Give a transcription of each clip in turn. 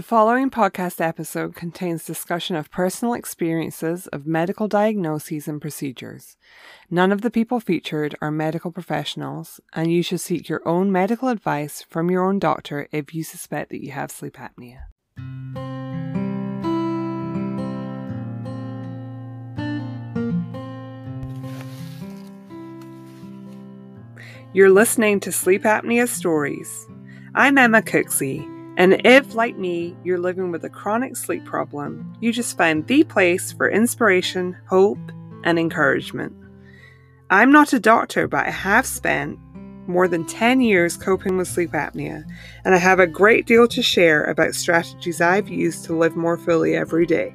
The following podcast episode contains discussion of personal experiences of medical diagnoses and procedures. None of the people featured are medical professionals, and you should seek your own medical advice from your own doctor if you suspect that you have sleep apnea. You're listening to Sleep Apnea Stories. I'm Emma Cooksey and if, like me, you're living with a chronic sleep problem, you just find the place for inspiration, hope, and encouragement. I'm not a doctor, but I have spent more than 10 years coping with sleep apnea, and I have a great deal to share about strategies I've used to live more fully every day.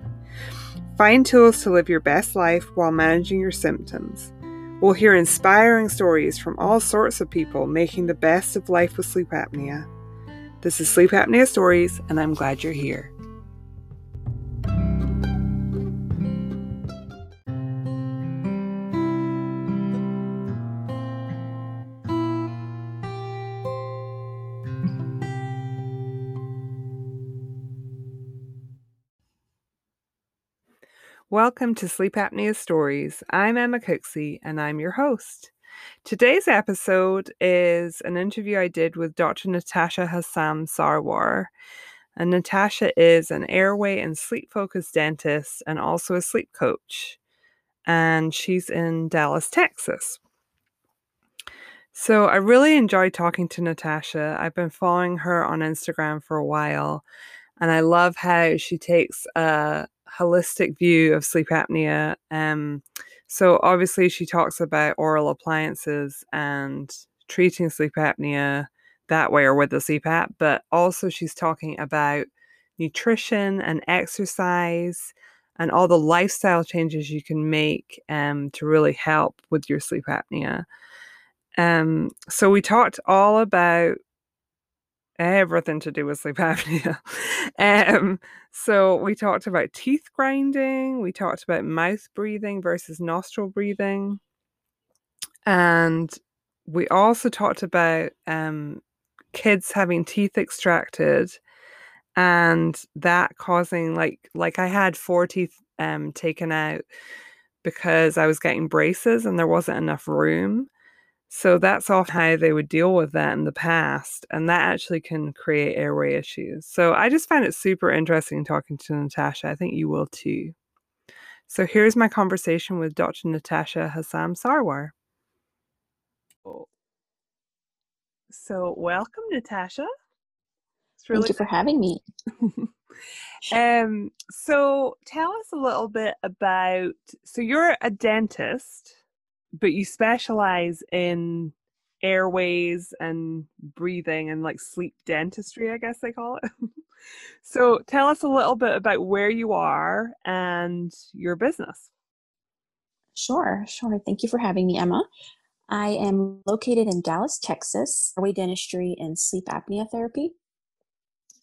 Find tools to live your best life while managing your symptoms. We'll hear inspiring stories from all sorts of people making the best of life with sleep apnea. This is Sleep Apnea Stories, and I'm glad you're here. Welcome to Sleep Apnea Stories. I'm Emma Cooksey, and I'm your host. Today's episode is an interview I did with Dr. Natasha Hassam Sarwar. And Natasha is an airway and sleep focused dentist and also a sleep coach. And she's in Dallas, Texas. So I really enjoyed talking to Natasha. I've been following her on Instagram for a while. And I love how she takes a holistic view of sleep apnea. Um, so obviously, she talks about oral appliances and treating sleep apnea that way or with the CPAP, but also she's talking about nutrition and exercise and all the lifestyle changes you can make um, to really help with your sleep apnea. Um, so we talked all about everything to do with sleep apnea. um, so we talked about teeth grinding, we talked about mouth breathing versus nostril breathing, and we also talked about um, kids having teeth extracted and that causing like like I had four teeth um taken out because I was getting braces and there wasn't enough room. So that's often how they would deal with that in the past. And that actually can create airway issues. So I just find it super interesting talking to Natasha. I think you will too. So here's my conversation with Dr. Natasha Hassam Sarwar. So welcome, Natasha. It's really Thank you for having me. um, so tell us a little bit about so you're a dentist but you specialize in airways and breathing and like sleep dentistry, I guess they call it. so tell us a little bit about where you are and your business. Sure, sure. Thank you for having me, Emma. I am located in Dallas, Texas, airway dentistry and sleep apnea therapy.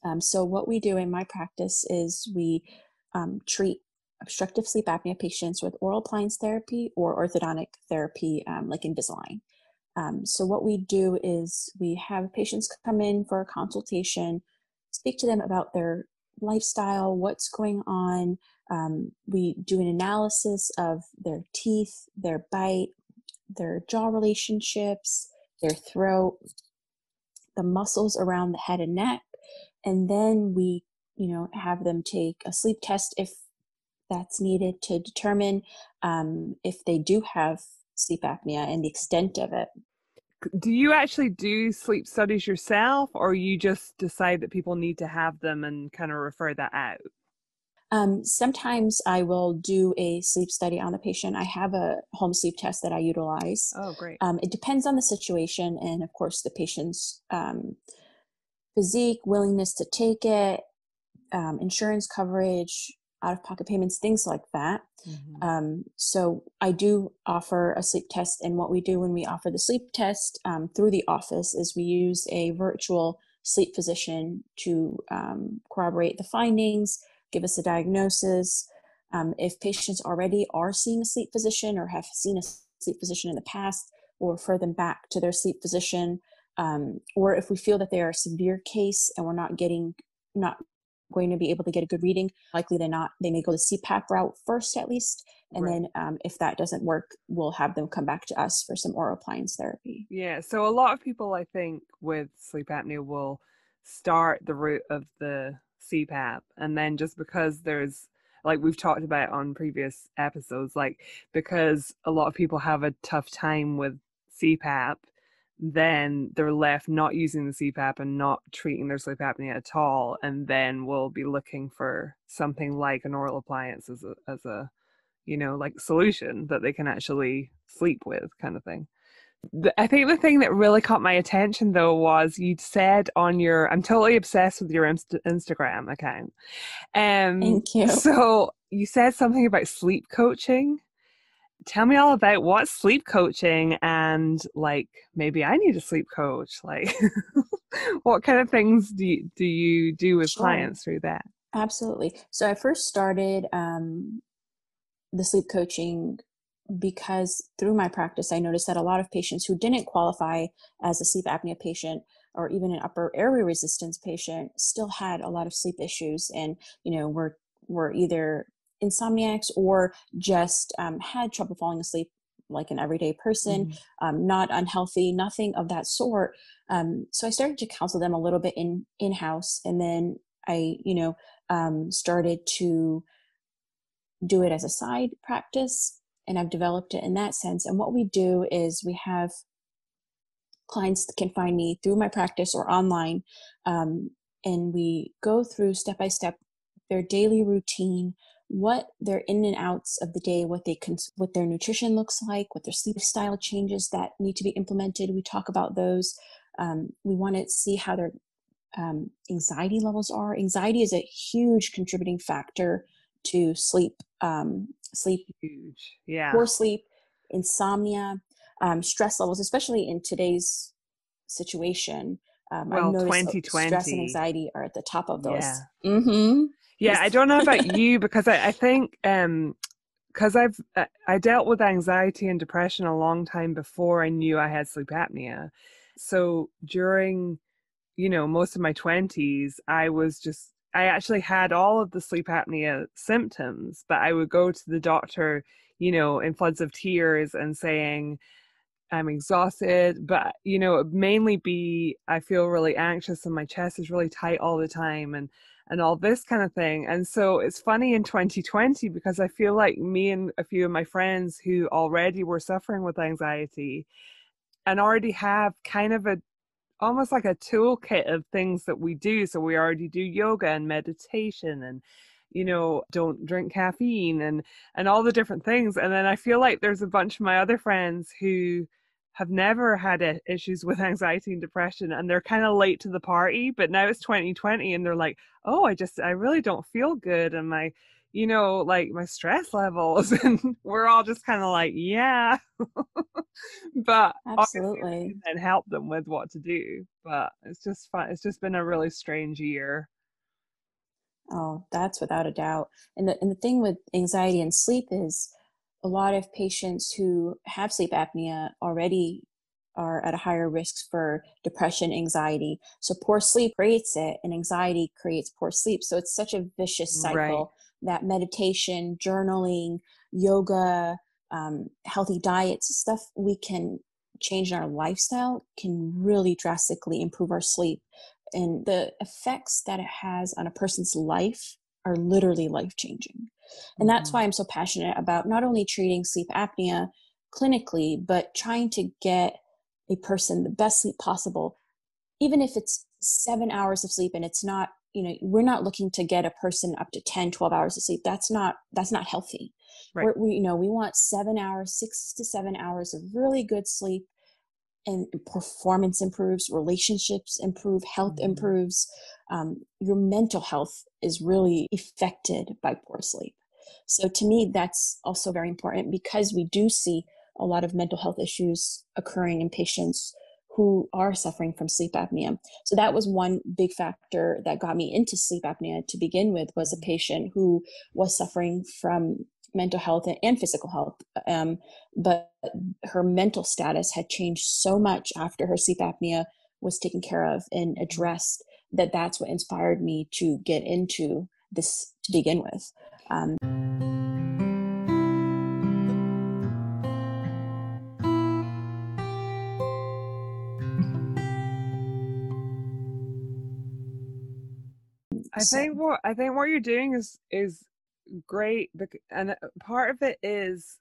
Um, so, what we do in my practice is we um, treat obstructive sleep apnea patients with oral appliance therapy or orthodontic therapy, um, like Invisalign. Um, so, what we do is we have patients come in for a consultation, speak to them about their lifestyle, what's going on. Um, we do an analysis of their teeth, their bite, their jaw relationships, their throat, the muscles around the head and neck, and then we, you know, have them take a sleep test if that's needed to determine um, if they do have sleep apnea and the extent of it. Do you actually do sleep studies yourself, or you just decide that people need to have them and kind of refer that out? Um, sometimes I will do a sleep study on the patient. I have a home sleep test that I utilize. Oh, great. Um, it depends on the situation and, of course, the patient's um, physique, willingness to take it, um, insurance coverage, out of pocket payments, things like that. Mm-hmm. Um, so I do offer a sleep test. And what we do when we offer the sleep test um, through the office is we use a virtual sleep physician to um, corroborate the findings, give us a diagnosis. Um, if patients already are seeing a sleep physician or have seen a sleep physician in the past, we'll refer them back to their sleep physician. Um, or if we feel that they are a severe case and we're not getting not going to be able to get a good reading. Likely than not, they may go the CPAP route first, at least. And right. then um, if that doesn't work, we'll have them come back to us for some oral appliance therapy. Yeah. So a lot of people, I think, with sleep apnea will start the route of the CPAP. And then just because there's like we've talked about on previous episodes, like because a lot of people have a tough time with CPAP, then they're left not using the CPAP and not treating their sleep apnea at all, and then we'll be looking for something like an oral appliance as a as a you know like solution that they can actually sleep with, kind of thing. I think the thing that really caught my attention though was you said on your I'm totally obsessed with your Inst- Instagram account. Um Thank you. So you said something about sleep coaching. Tell me all about what sleep coaching and like maybe I need a sleep coach. Like what kind of things do you, do you do with sure. clients through that? Absolutely. So I first started um the sleep coaching because through my practice, I noticed that a lot of patients who didn't qualify as a sleep apnea patient or even an upper airway resistance patient still had a lot of sleep issues and, you know, were, were either insomniacs or just um, had trouble falling asleep like an everyday person, mm-hmm. um, not unhealthy, nothing of that sort. Um, so I started to counsel them a little bit in in house, and then I, you know, um, started to do it as a side practice and I've developed it in that sense. And what we do is we have clients can find me through my practice or online, um, and we go through step by step their daily routine, what their in and outs of the day, what they cons- what their nutrition looks like, what their sleep style changes that need to be implemented. We talk about those. Um, we want to see how their um, anxiety levels are. Anxiety is a huge contributing factor to sleep um, sleep huge yeah poor sleep insomnia um, stress levels especially in today's situation um, well, 2020 stress and anxiety are at the top of those yeah, mm-hmm. Yeah i don't know about you because i, I think um because I've I dealt with anxiety and depression a long time before I knew I had sleep apnea. So during, you know, most of my twenties, I was just I actually had all of the sleep apnea symptoms, but I would go to the doctor, you know, in floods of tears and saying, I'm exhausted, but you know, mainly be I feel really anxious and my chest is really tight all the time and and all this kind of thing. And so it's funny in 2020 because I feel like me and a few of my friends who already were suffering with anxiety and already have kind of a almost like a toolkit of things that we do. So we already do yoga and meditation and you know don't drink caffeine and and all the different things and then i feel like there's a bunch of my other friends who have never had issues with anxiety and depression and they're kind of late to the party but now it's 2020 and they're like oh i just i really don't feel good and my you know, like my stress levels. And we're all just kind of like, yeah. but absolutely and help them with what to do. But it's just fun. It's just been a really strange year. Oh, that's without a doubt. And the, and the thing with anxiety and sleep is a lot of patients who have sleep apnea already are at a higher risk for depression, anxiety. So poor sleep creates it, and anxiety creates poor sleep. So it's such a vicious cycle. Right that meditation, journaling, yoga, um, healthy diets, stuff we can change in our lifestyle can really drastically improve our sleep. And the effects that it has on a person's life are literally life changing. And that's mm-hmm. why I'm so passionate about not only treating sleep apnea clinically, but trying to get a person the best sleep possible, even if it's seven hours of sleep and it's not you know we're not looking to get a person up to 10 12 hours of sleep that's not that's not healthy right. We you know we want seven hours six to seven hours of really good sleep and performance improves relationships improve health mm-hmm. improves um, your mental health is really affected by poor sleep so to me that's also very important because we do see a lot of mental health issues occurring in patients who are suffering from sleep apnea. So that was one big factor that got me into sleep apnea to begin with was a patient who was suffering from mental health and physical health. Um, but her mental status had changed so much after her sleep apnea was taken care of and addressed that that's what inspired me to get into this to begin with. Um, I think what I think what you're doing is is great, and uh, part of it is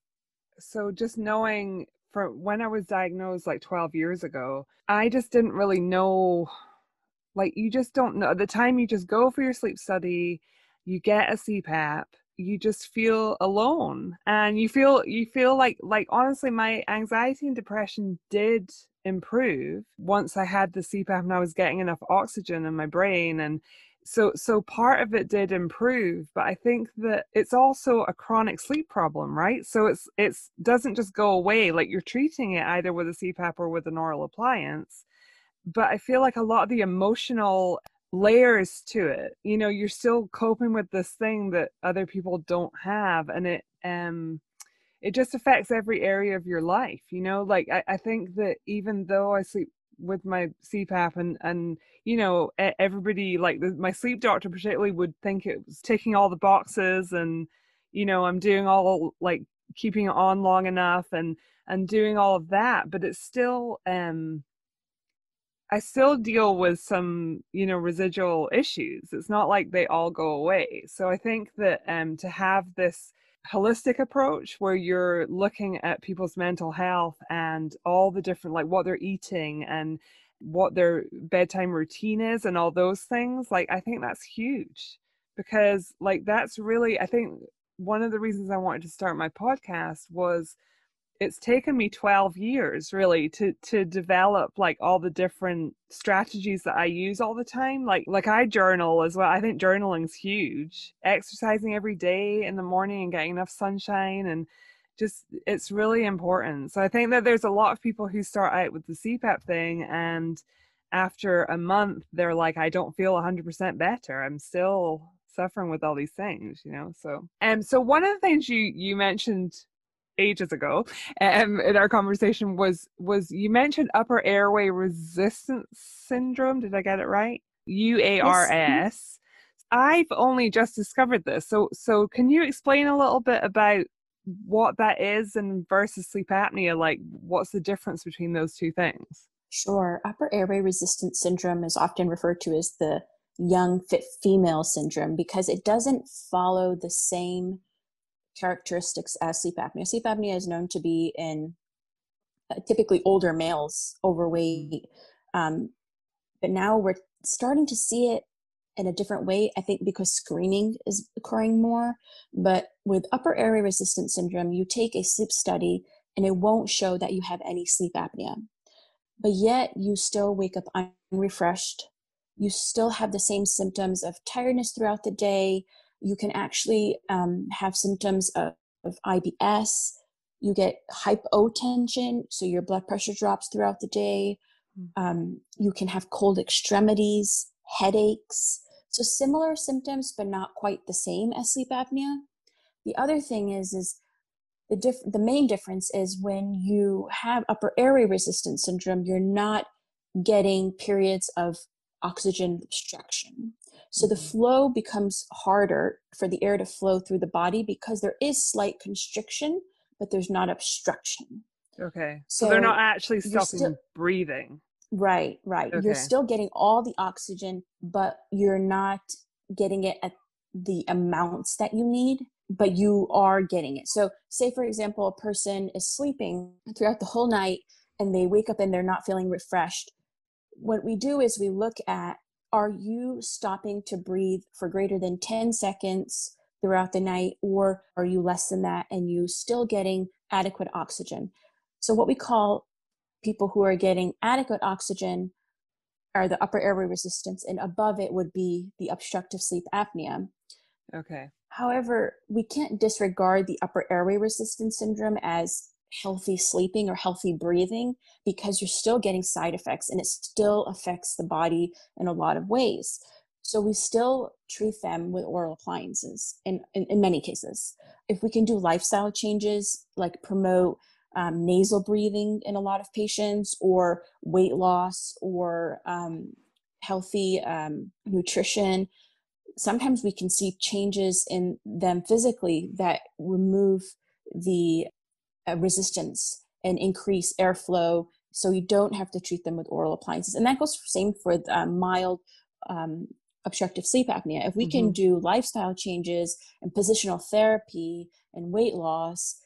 so just knowing from when I was diagnosed like 12 years ago, I just didn't really know. Like you just don't know. The time you just go for your sleep study, you get a CPAP, you just feel alone and you feel you feel like like honestly my anxiety and depression did improve once I had the CPAP and I was getting enough oxygen in my brain and so so part of it did improve but i think that it's also a chronic sleep problem right? So it's it's doesn't just go away like you're treating it either with a cpap or with an oral appliance but i feel like a lot of the emotional layers to it you know you're still coping with this thing that other people don't have and it um it just affects every area of your life you know like i, I think that even though i sleep with my CPAP and and you know everybody like the, my sleep doctor particularly would think it was ticking all the boxes and you know I'm doing all like keeping it on long enough and and doing all of that but it's still um I still deal with some you know residual issues. It's not like they all go away. So I think that um to have this holistic approach where you're looking at people's mental health and all the different like what they're eating and what their bedtime routine is and all those things like i think that's huge because like that's really i think one of the reasons i wanted to start my podcast was it's taken me 12 years really to to develop like all the different strategies that I use all the time like like I journal as well I think journaling's huge exercising every day in the morning and getting enough sunshine and just it's really important so I think that there's a lot of people who start out with the CPAP thing and after a month they're like I don't feel 100% better I'm still suffering with all these things you know so and um, so one of the things you you mentioned ages ago um, in our conversation was was you mentioned upper airway resistance syndrome. Did i get it right? UARS i've only just discovered this. So so can you explain a little bit about what that is and versus sleep apnea? Like what's the difference between those two things? Sure. Upper airway resistance syndrome is often referred to as the young fit female syndrome because it doesn't follow the same characteristics as sleep apnea. Sleep apnea is known to be in uh, typically older males, overweight. Um, but now we're starting to see it in a different way, I think because screening is occurring more. But with upper airway resistance syndrome, you take a sleep study and it won't show that you have any sleep apnea. But yet you still wake up unrefreshed. You still have the same symptoms of tiredness throughout the day, you can actually um, have symptoms of, of IBS. You get hypotension, so your blood pressure drops throughout the day. Hmm. Um, you can have cold extremities, headaches. So similar symptoms, but not quite the same as sleep apnea. The other thing is, is the diff- the main difference is when you have upper airway resistance syndrome, you're not getting periods of oxygen obstruction. So the flow becomes harder for the air to flow through the body because there is slight constriction, but there's not obstruction. Okay. So, so they're not actually stopping still, breathing. Right, right. Okay. You're still getting all the oxygen, but you're not getting it at the amounts that you need, but you are getting it. So, say for example, a person is sleeping throughout the whole night and they wake up and they're not feeling refreshed. What we do is we look at are you stopping to breathe for greater than 10 seconds throughout the night or are you less than that and you still getting adequate oxygen? So what we call people who are getting adequate oxygen are the upper airway resistance and above it would be the obstructive sleep apnea. Okay. However we can't disregard the upper airway resistance syndrome as healthy sleeping or healthy breathing because you're still getting side effects and it still affects the body in a lot of ways. So we still treat them with oral appliances in, in, in many cases. If we can do lifestyle changes like promote um, nasal breathing in a lot of patients or weight loss or um, healthy um, nutrition, sometimes we can see changes in them physically that remove the uh, resistance and increase airflow so you don't have to treat them with oral appliances and that goes same for uh, mild um, obstructive sleep apnea if we mm-hmm. can do lifestyle changes and positional therapy and weight loss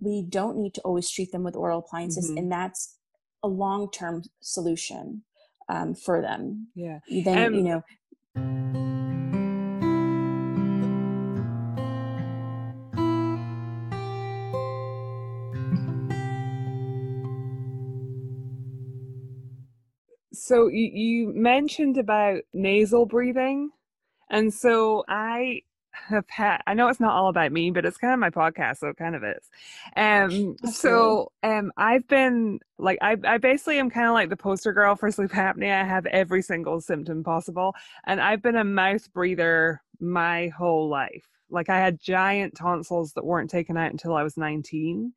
we don't need to always treat them with oral appliances mm-hmm. and that's a long-term solution um, for them yeah then um, you know So you, you mentioned about nasal breathing. And so I have had I know it's not all about me, but it's kind of my podcast, so it kind of is. Um so um I've been like I I basically am kind of like the poster girl for sleep apnea. I have every single symptom possible. And I've been a mouth breather my whole life. Like I had giant tonsils that weren't taken out until I was 19.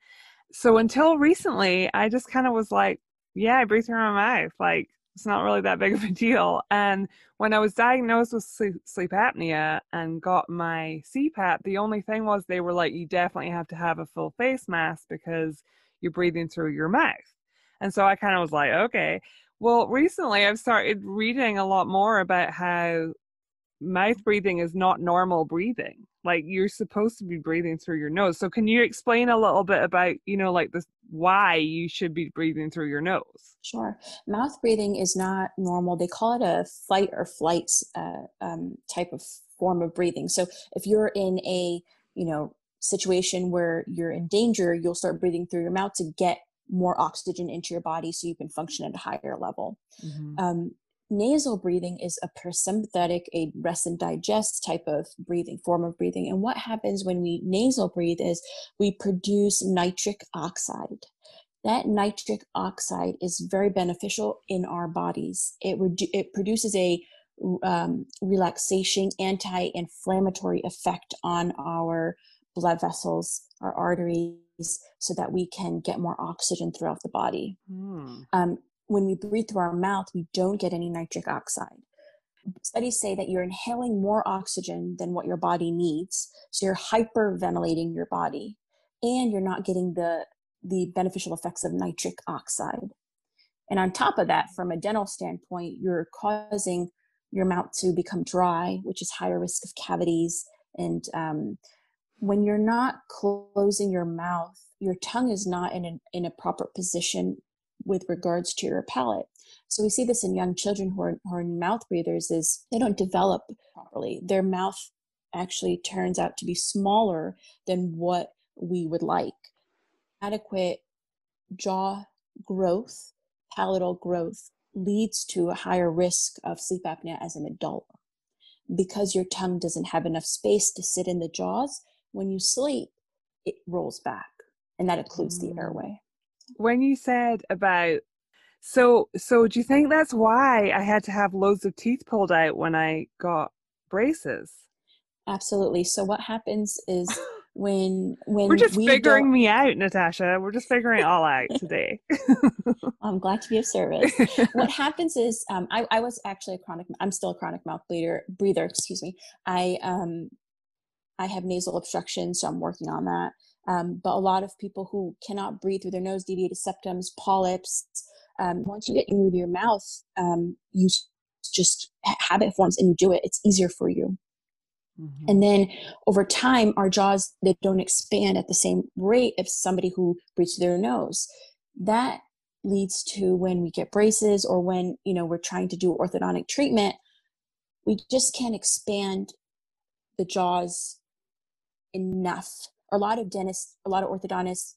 So until recently, I just kind of was like, yeah, I breathe through my mouth. Like it's not really that big of a deal. And when I was diagnosed with sleep, apnea and got my CPAP, the only thing was they were like, you definitely have to have a full face mask because you're breathing through your mouth. And so I kind of was like, okay. Well, recently I've started reading a lot more about how mouth breathing is not normal breathing like you're supposed to be breathing through your nose. So can you explain a little bit about you know like this why you should be breathing through your nose? Sure. Mouth breathing is not normal. They call it a fight or flight uh, um, type of form of breathing. So if you're in a you know situation where you're in danger you'll start breathing through your mouth to get more oxygen into your body so you can function at a higher level. Mm-hmm. um, nasal breathing is a parasympathetic, a rest and digest type of breathing, form of breathing. And what happens when we nasal breathe is we produce nitric oxide. That nitric oxide is very beneficial in our bodies. It, redu- it produces a um, relaxation, anti inflammatory effect on our blood vessels, our arteries, so that we can get more oxygen throughout the body. Mm. Um, when we breathe through our mouth, we don't get any nitric oxide. Studies say that you're inhaling more oxygen than what your body needs. So you're hyperventilating your body and you're not getting the, the beneficial effects of nitric oxide. And on top of that, from a dental standpoint, you're causing your mouth to become dry, which is higher risk of cavities. And um, when you're not closing your mouth, your tongue is not in in a proper position with regards to your palate. So we see this in young children who are, who are mouth breathers is they don't develop properly. Their mouth actually turns out to be smaller than what we would like. Adequate jaw growth, palatal growth leads to a higher risk of sleep apnea as an adult. Because your tongue doesn't have enough space to sit in the jaws, when you sleep, it rolls back, and that occludes mm. the airway when you said about so so do you think that's why I had to have loads of teeth pulled out when I got braces? Absolutely. So what happens is when when we're just we figuring don't... me out, Natasha. We're just figuring it all out today. I'm glad to be of service. what happens is um, I, I was actually a chronic. I'm still a chronic mouth breather. Breather, excuse me. I um I have nasal obstruction, so I'm working on that. Um, but a lot of people who cannot breathe through their nose, deviated septums, polyps, um, once you get in with your mouth, um, you just habit forms and you do it. It's easier for you. Mm-hmm. And then over time, our jaws they don't expand at the same rate as somebody who breathes through their nose. That leads to when we get braces or when you know we're trying to do orthodontic treatment, we just can't expand the jaws enough a lot of dentists, a lot of orthodontists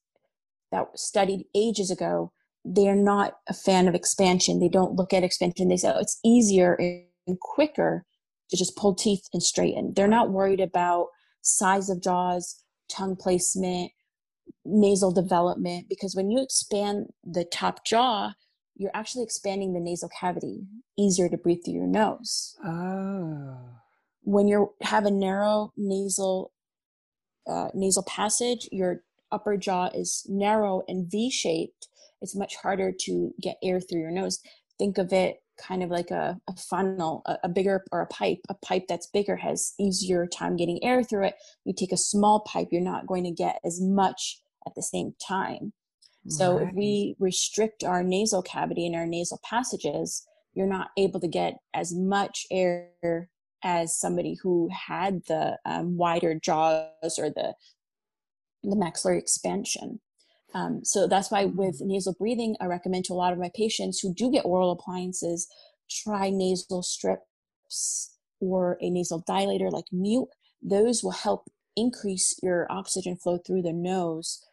that studied ages ago, they're not a fan of expansion. They don't look at expansion. They say, oh, it's easier and quicker to just pull teeth and straighten. They're not worried about size of jaws, tongue placement, nasal development, because when you expand the top jaw, you're actually expanding the nasal cavity, easier to breathe through your nose. Oh. When you have a narrow nasal uh, nasal passage, your upper jaw is narrow and V shaped, it's much harder to get air through your nose. Think of it kind of like a, a funnel, a, a, bigger or a pipe. A pipe that's bigger has easier time getting air through it. You take a small pipe, you're not going to get as much at the same time. So right. if we restrict our nasal cavity and our nasal passages, you're not able to get as much air as somebody who had the um, wider jaws or the the maxillary expansion. Um, so that's why with mm. nasal breathing, I recommend to a lot of my patients who do get oral appliances, try nasal strips or a nasal dilator like Mute. Those will help increase your oxygen flow through the nose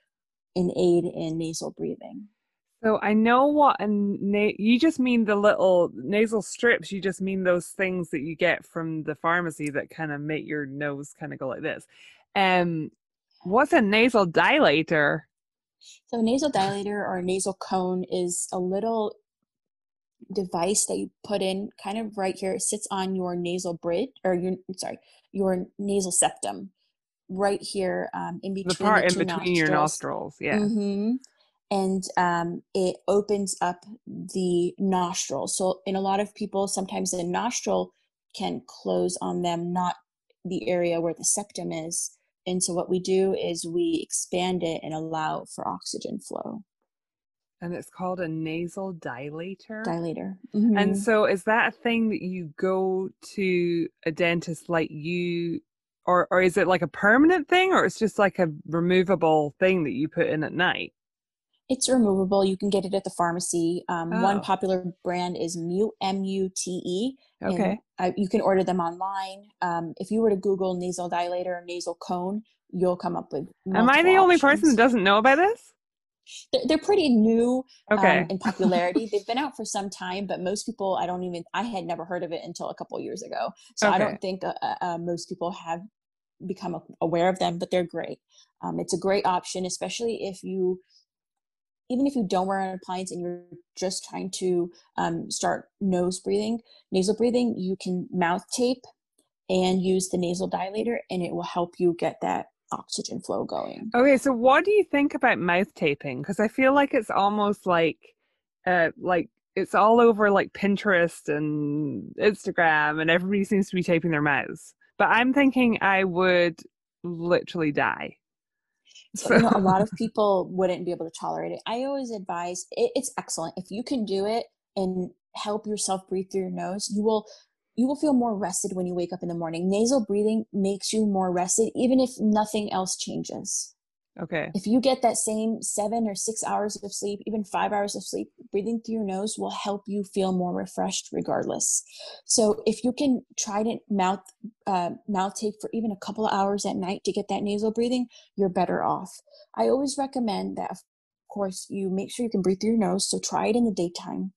and aid in nasal breathing. So I know what and na- you just mean the little nasal strips. You just mean those things that you get from the pharmacy that kind of make your nose kind of go like this. Um, what's a nasal dilator? So a nasal dilator or a nasal cone is a little device that you put in kind of right here. It sits on your nasal bridge or your sorry your nasal septum right here um, in between the part the in between nostrils. your nostrils. Yeah. Mm-hmm and um, it opens up the nostril. So, in a lot of people, sometimes the nostril can close on them, not the area where the septum is. And so, what we do is we expand it and allow for oxygen flow. And it's called a nasal dilator. Dilator. Mm-hmm. And so, is that a thing that you go to a dentist like you, or or is it like a permanent thing, or it's just like a removable thing that you put in at night? It's removable. You can get it at the pharmacy. Um, oh. One popular brand is Mute, M U T E. Okay. Uh, you can order them online. Um, if you were to Google nasal dilator or nasal cone, you'll come up with. Am I the only person that doesn't know about this? They're, they're pretty new okay. um, in popularity. They've been out for some time, but most people, I don't even, I had never heard of it until a couple years ago. So okay. I don't think uh, uh, uh, most people have become aware of them, but they're great. Um, it's a great option, especially if you even if you don't wear an appliance and you're just trying to um, start nose breathing, nasal breathing, you can mouth tape and use the nasal dilator, and it will help you get that oxygen flow going. Okay, so what do you think about mouth taping? Because I feel like it's almost like, uh, like it's all over like Pinterest and Instagram, and everybody seems to be taping their mouths. But I'm thinking I would literally die. So, you know, a lot of people wouldn't be able to tolerate it. I always advise it, it's excellent if you can do it and help yourself breathe through your nose. You will you will feel more rested when you wake up in the morning. Nasal breathing makes you more rested, even if nothing else changes. Okay. If you get that same seven or six hours of sleep, even five hours of sleep, breathing through your nose will help you feel more refreshed regardless. So if you can try to mouth uh, mouth tape for even a couple of hours at night to get that nasal breathing, you're better off. I always recommend that, of course, you make sure you can breathe through your nose. So try it in the daytime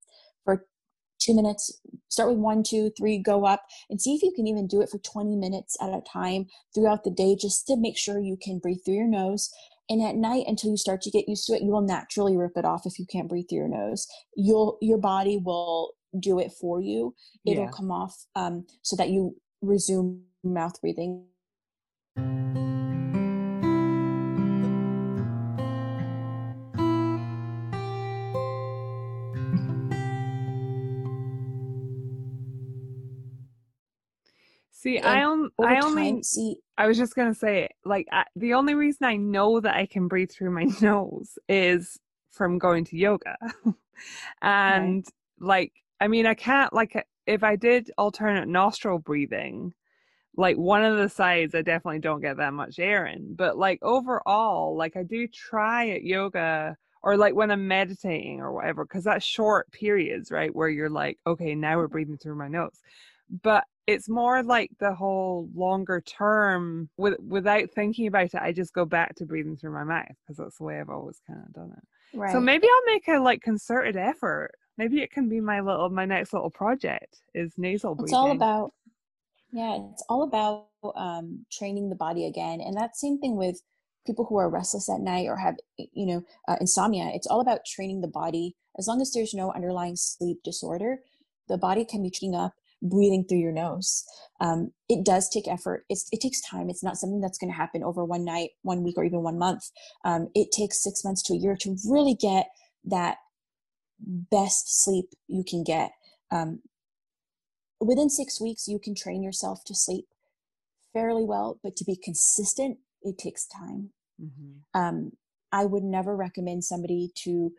two minutes. Start with one, two, three, go up, and see if you can even do it for 20 minutes at a time throughout the day, just to make sure you can breathe through your nose. And at night, until you start to get used to it, you will naturally rip it off if you can't breathe through your nose. You'll your body will do it for you. It'll yeah. come off um, so that you resume mouth breathing. See, and I, on, I only time, see. I was just gonna say, like, I, the only reason I know that I can breathe through my nose is from going to yoga, and right. like, I mean, I can't like if I did alternate nostril breathing, like one of the sides, I definitely don't get that much air in, but like overall, like I do try at yoga or like when I'm meditating or whatever, because that's short periods, right, where you're like, okay, now we're breathing through my nose, but it's more like the whole longer term with, without thinking about it i just go back to breathing through my mouth because that's the way i've always kind of done it. Right. so maybe i'll make a like concerted effort. Maybe it can be my little my next little project is nasal breathing it's all about yeah it's all about um, training the body again and that same thing with people who are restless at night or have you know uh, insomnia. It's all about training the body. As long as there's no underlying sleep disorder the body can be treating up breathing through your nose. Um, it does take effort. It's, it takes time. It's not something that's going to happen over one night, one week, or even one month. Um, it takes six months to a year to really get that best sleep you can get. Um, within six weeks, you can train yourself to sleep fairly well, but to be consistent, it takes time. Mm-hmm. Um, I would never recommend somebody to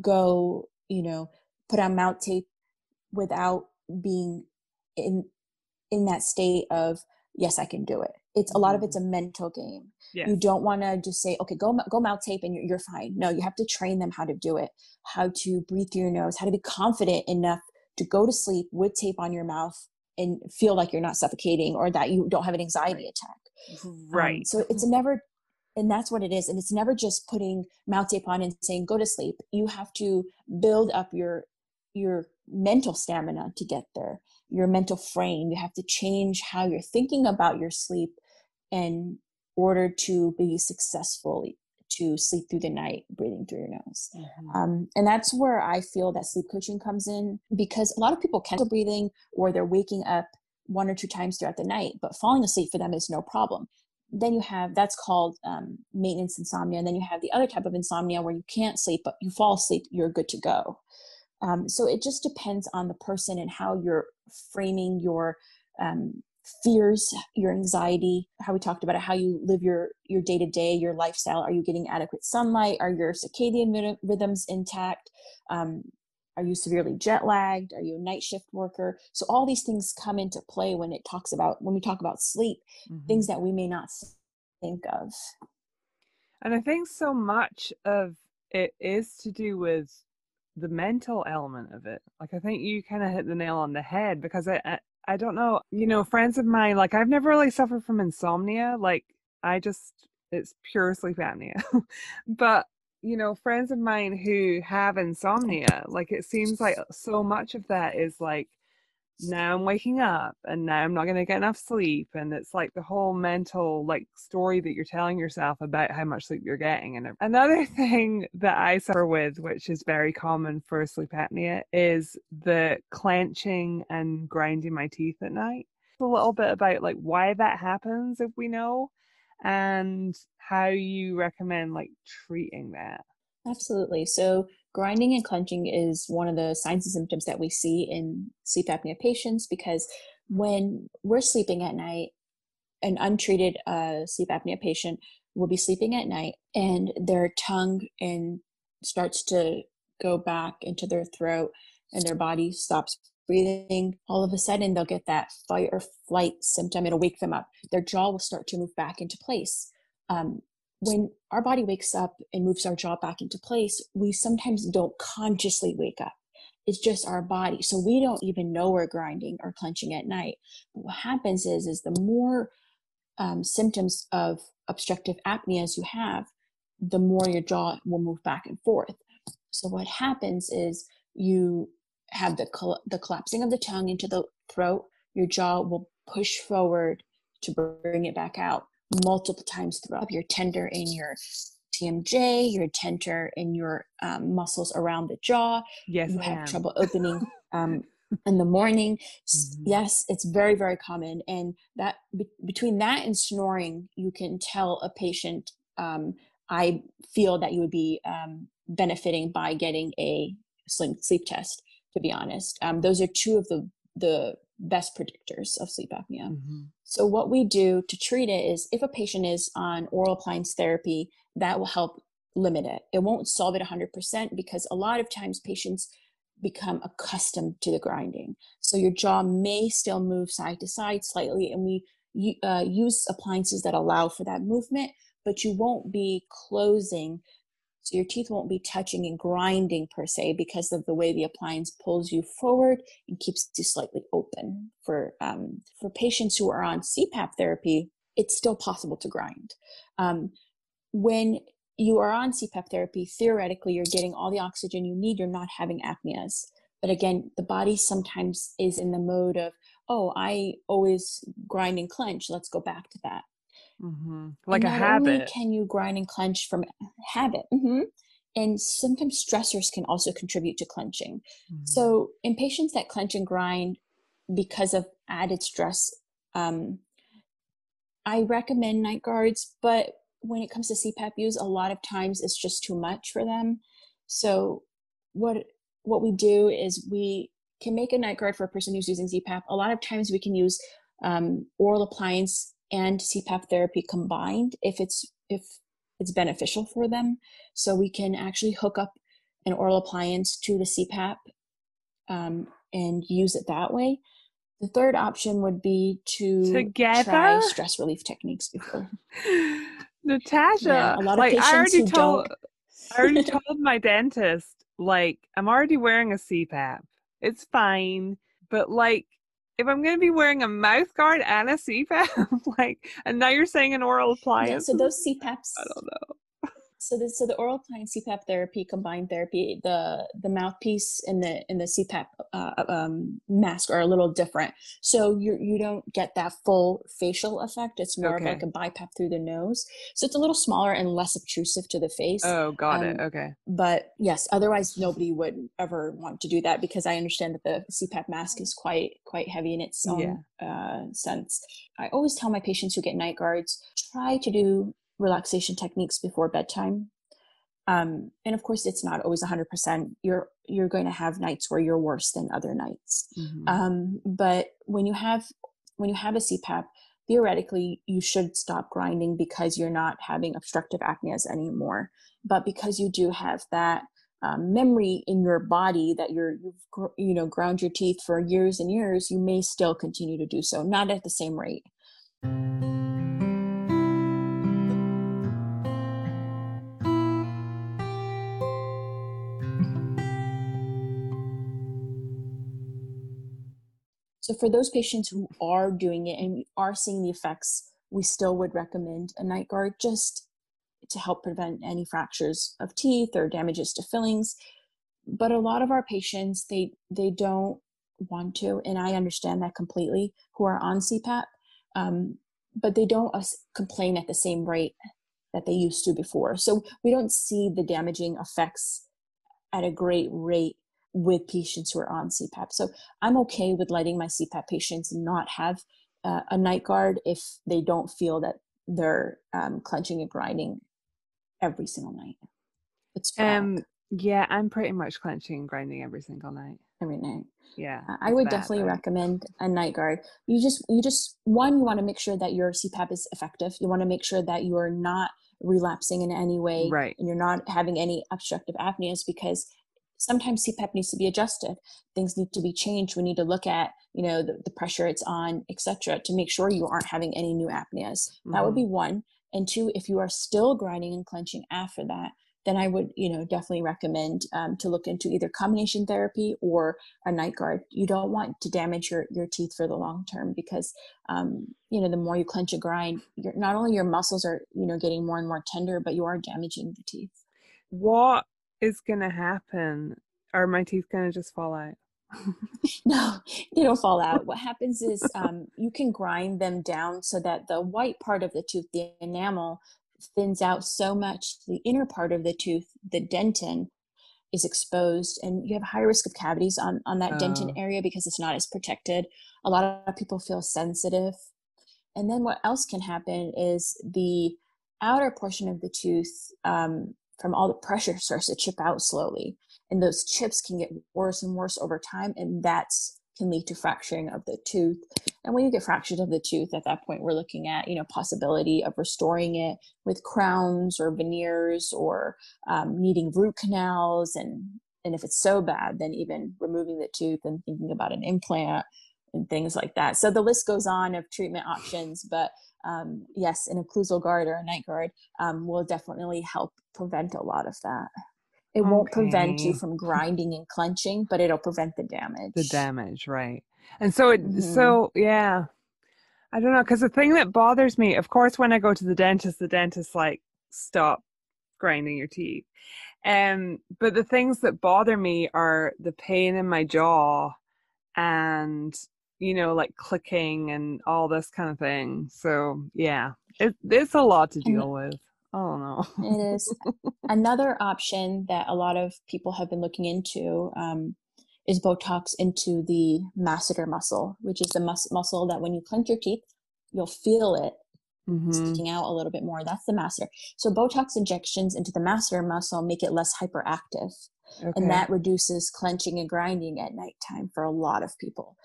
go, you know, put on mouth tape without being in in that state of yes, I can do it. It's a lot of it's mm-hmm. a mental game. Yes. You don't want to just say, okay, go go mouth tape and you're, you're fine. No, you have to train them how to do it, how to breathe through your nose, how to be confident enough to go to sleep with tape on your mouth and feel like you're not suffocating or that you don't have an anxiety right. attack. Um, right. Um, so it's never, and that's what it is. And it's never just putting mouth tape on and saying, go to sleep. You have to build up your, your mental stamina to get there, your mental frame. You have to change how you're thinking about your sleep in order to be successful to sleep through the night breathing through your nose mm-hmm. um, and that's where i feel that sleep coaching comes in because a lot of people can't breathing or they're waking up one or two times throughout the night but falling asleep for them is no problem then you have that's called um, maintenance insomnia and then you have the other type of insomnia where you can't sleep but you fall asleep you're good to go um, so it just depends on the person and how you're framing your um, fears your anxiety how we talked about it how you live your your day to day your lifestyle. Are you getting adequate sunlight? Are your circadian rhythms intact? Um, are you severely jet lagged are you a night shift worker? So all these things come into play when it talks about when we talk about sleep mm-hmm. things that we may not think of. And i think so much of it is to do with the mental element of it like i think you kind of hit the nail on the head because I, I don't know, you know, friends of mine, like I've never really suffered from insomnia. Like I just, it's pure sleep apnea. but, you know, friends of mine who have insomnia, like it seems like so much of that is like now I'm waking up and now I'm not going to get enough sleep. And it's like the whole mental like story that you're telling yourself about how much sleep you're getting. And another thing that I suffer with, which is very common for sleep apnea, is the clenching and grinding my teeth at night. A little bit about like why that happens if we know and how you recommend like treating that. Absolutely. So grinding and clenching is one of the signs and symptoms that we see in sleep apnea patients because when we're sleeping at night, an untreated uh, sleep apnea patient will be sleeping at night and their tongue and starts to go back into their throat and their body stops breathing. All of a sudden they'll get that fight or flight symptom. It'll wake them up. Their jaw will start to move back into place. Um, when our body wakes up and moves our jaw back into place, we sometimes don't consciously wake up. It's just our body. So we don't even know we're grinding or clenching at night. But what happens is, is the more um, symptoms of obstructive apneas you have, the more your jaw will move back and forth. So what happens is you have the, col- the collapsing of the tongue into the throat. Your jaw will push forward to bring it back out multiple times throughout your tender in your TMJ, your tender in your um, muscles around the jaw. Yes, you have trouble opening um, in the morning. Mm-hmm. Yes, it's very very common, and that be- between that and snoring, you can tell a patient. Um, I feel that you would be um, benefiting by getting a sleep test. To be honest, um, those are two of the the best predictors of sleep apnea. Mm-hmm. So, what we do to treat it is if a patient is on oral appliance therapy, that will help limit it. It won't solve it 100% because a lot of times patients become accustomed to the grinding. So, your jaw may still move side to side slightly, and we uh, use appliances that allow for that movement, but you won't be closing so your teeth won't be touching and grinding per se because of the way the appliance pulls you forward and keeps you slightly open. For um, for patients who are on CPAP therapy, it's still possible to grind. Um, when you are on CPAP therapy, theoretically, you're getting all the oxygen you need. You're not having apneas. But again, the body sometimes is in the mode of, oh, I always grind and clench. Let's go back to that. Mm-hmm. Like a habit. can you grind and clench from habit? Mm-hmm. And sometimes stressors can also contribute to clenching. Mm-hmm. So, in patients that clench and grind because of added stress, um, I recommend night guards, but when it comes to CPAP use, a lot of times it's just too much for them. So, what what we do is we can make a night guard for a person who's using CPAP. A lot of times we can use um, oral appliance and CPAP therapy combined if it's if it's beneficial for them. So we can actually hook up an oral appliance to the CPAP um, and use it that way. The third option would be to Together? try stress relief techniques before. Natasha, Yeah, a lot of like I already who told, don't- I already told my dentist, like I'm already wearing a CPAP. It's fine, but like if I'm gonna be wearing a mouth guard and a CPAP, like, and now you're saying an oral appliance. Yeah, appliance. so those CPAPs. I don't know. So the so the oral appliance CPAP therapy, combined therapy, the the mouthpiece and the and the CPAP uh, um, mask are a little different. So you you don't get that full facial effect. It's more Okay. of like a BiPAP through the nose. So it's a little smaller and less obtrusive to the face. Oh, got it. Um, Okay. but yes, otherwise nobody would ever want to do that because I understand that the CPAP mask is quite quite heavy in its own uh, sense. I always tell my patients who get night guards try to do relaxation techniques before bedtime. Um, and of course, it's not always 100%. You're you're going to have nights where you're worse than other nights. Mhm. Um, but when you have when you have a CPAP, theoretically you should stop grinding because you're not having obstructive apneas anymore. But because you do have that um, memory in your body that you're you've gr- you know ground your teeth for years and years, you may still continue to do so, not at the same rate. So for those patients who are doing it and are seeing the effects, we still would recommend a night guard just to help prevent any fractures of teeth or damages to fillings. But a lot of our patients, they they don't want to, and I understand that completely, who are on CPAP, um, but they don't us- complain at the same rate that they used to before. So we don't see the damaging effects at a great rate with patients who are on CPAP. So I'm okay with letting my CPAP patients not have uh, a night guard if they don't feel that they're um, clenching and grinding every single night. It's Um, yeah, I'm pretty much clenching and grinding every single night. every night. Yeah. Uh, I would bad, definitely recommend a night guard. You just, you just, one, you want to make sure that your CPAP is effective. You want to make sure that you are not relapsing in any way Right. and you're not having any obstructive apneas because sometimes CPAP needs to be adjusted. Things need to be changed. We need to look at, you know, the, the pressure it's on, etc., to make sure you aren't having any new apneas. That would be one. And two, if you are still grinding and clenching after that, then I would, you know, definitely recommend um, to look into either combination therapy or a night guard. You don't want to damage your, your teeth for the long term because, um, you know, the more you clench and grind, you're, not only your muscles are, you know, getting more and more tender, but you are damaging the teeth. What is gonna happen? Are my teeth gonna just fall out? No, they don't fall out. What happens is um, you can grind them down so that the white part of the tooth, the enamel, thins out so much the inner part of the tooth, the dentin, is exposed, and you have a high risk of cavities on on that dentin Oh. area because it's not as protected. A lot of people feel sensitive, and then what else can happen is the outer portion of the tooth, um, from all the pressure, starts to chip out slowly and those chips can get worse and worse over time and that's can lead to fracturing of the tooth. And when you get fractures of the tooth at that point we're looking at you know possibility of restoring it with crowns or veneers or um, needing root canals and and if it's so bad then even removing the tooth and thinking about an implant and things like that. So the list goes on of treatment options but um, yes an occlusal guard or a night guard um, will definitely help prevent a lot of that it won't prevent you from grinding and clenching, but it'll prevent the damage. The damage, right? And so it, Mhm. so yeah, I don't know, because the thing that bothers me, of course, when I go to the dentist, the dentist like stop grinding your teeth. Um, but the things that bother me are the pain in my jaw, and you know, like clicking and all this kind of thing. So yeah, it, it's a lot to And- deal with. I don't. It is another option that a lot of people have been looking into um, is Botox into the masseter muscle, which is the mus- muscle that when you clench your teeth, you'll feel it Mhm. sticking out a little bit more. That's the masseter. So Botox injections into the masseter muscle make it less hyperactive. Okay. And that reduces clenching and grinding at nighttime for a lot of people.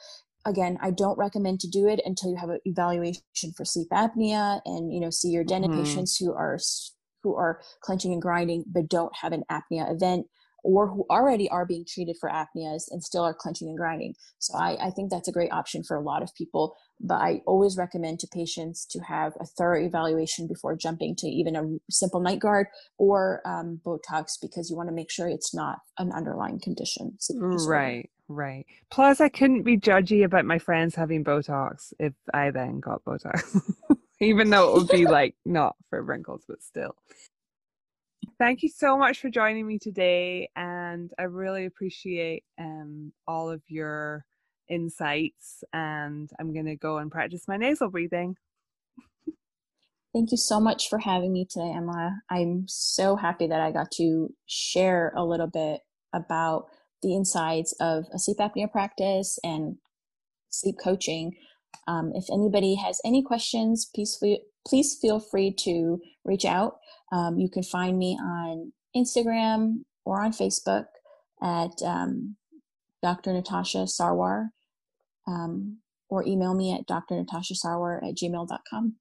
Again, I don't recommend to do it until you have an evaluation for sleep apnea and you know see your dental Mhm. patients who are who are clenching and grinding but don't have an apnea event or who already are being treated for apneas and still are clenching and grinding. So I, I think that's a great option for a lot of people. But I always recommend to patients to have a thorough evaluation before jumping to even a simple night guard or um, Botox because you want to make sure it's not an underlying condition. Right, right. Plus, I couldn't be judgy about my friends having Botox if I then got Botox, even though it would be like not for wrinkles, but still. Thank you so much for joining me today, and I really appreciate um, all of your insights. And I'm going to go and practice my nasal breathing. Thank you so much for having me today, Emma. I'm so happy that I got to share a little bit about the insides of a sleep apnea practice and sleep coaching. Um, if anybody has any questions, please feel, please feel free to reach out. Um, you can find me on Instagram or on Facebook at um, Dr. Natasha Sarwar um, or email me at drnatashasarwar at gmail.com.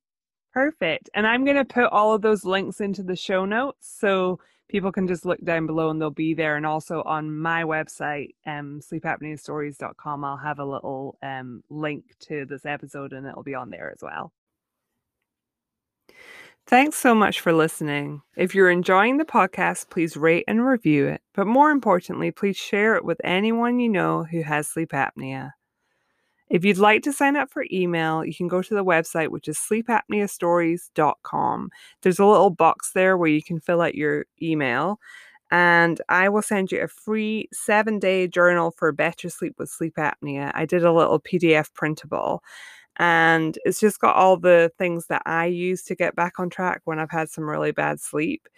Perfect. And I'm going to put all of those links into the show notes so people can just look down below and they'll be there. And also on my website, um, sleepapneastories.com, I'll have a little um, link to this episode and it'll be on there as well. Thanks so much for listening. If you're enjoying the podcast, please rate and review it. But more importantly, please share it with anyone you know who has sleep apnea. If you'd like to sign up for email, you can go to the website, which is sleepapneastories.com. There's a little box there where you can fill out your email, and I will send you a free seven day journal for better sleep with sleep apnea. I did a little PDF printable, and it's just got all the things that I use to get back on track when I've had some really bad sleep.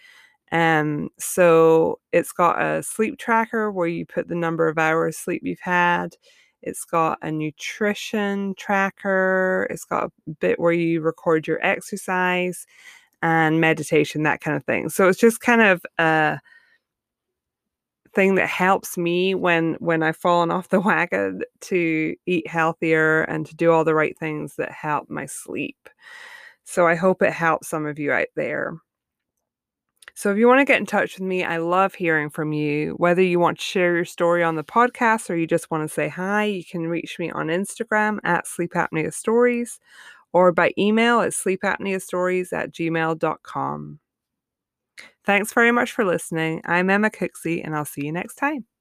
Um, so it's got a sleep tracker where you put the number of hours sleep you've had. It's got a nutrition tracker. It's got a bit where you record your exercise and meditation, that kind of thing. So it's just kind of a thing that helps me when when I've fallen off the wagon to eat healthier and to do all the right things that help my sleep. So I hope it helps some of you out there. So if you want to get in touch with me, I love hearing from you. Whether you want to share your story on the podcast or you just want to say hi, you can reach me on Instagram at Sleep Apnea Stories or by email at sleepapneastories at gmail.com. Thanks very much for listening. I'm Emma Cooksey, and I'll see you next time.